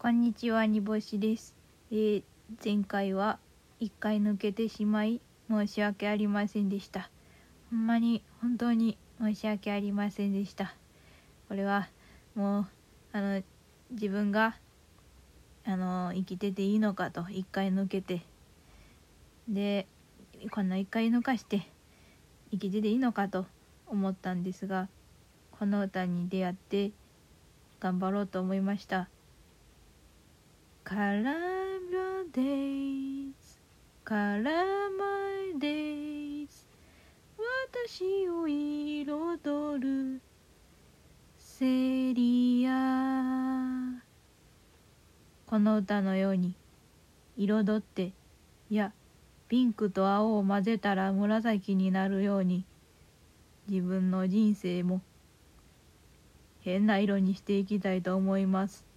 こんにちは、煮干しです。えー前回は一回抜けてしまい申し訳ありませんでした。ほんまに本当に申し訳ありませんでした。これはもうあの自分があの生きてていいのかと一回抜けてでこんな一回抜かして生きてていいのかと思ったんですがこの歌に出会って頑張ろうと思いました。Color your days, color my days. 私を彩るセリア。この歌のように彩っていやピンクと青を混ぜたら紫になるように自分の人生も変な色にしていきたいと思います。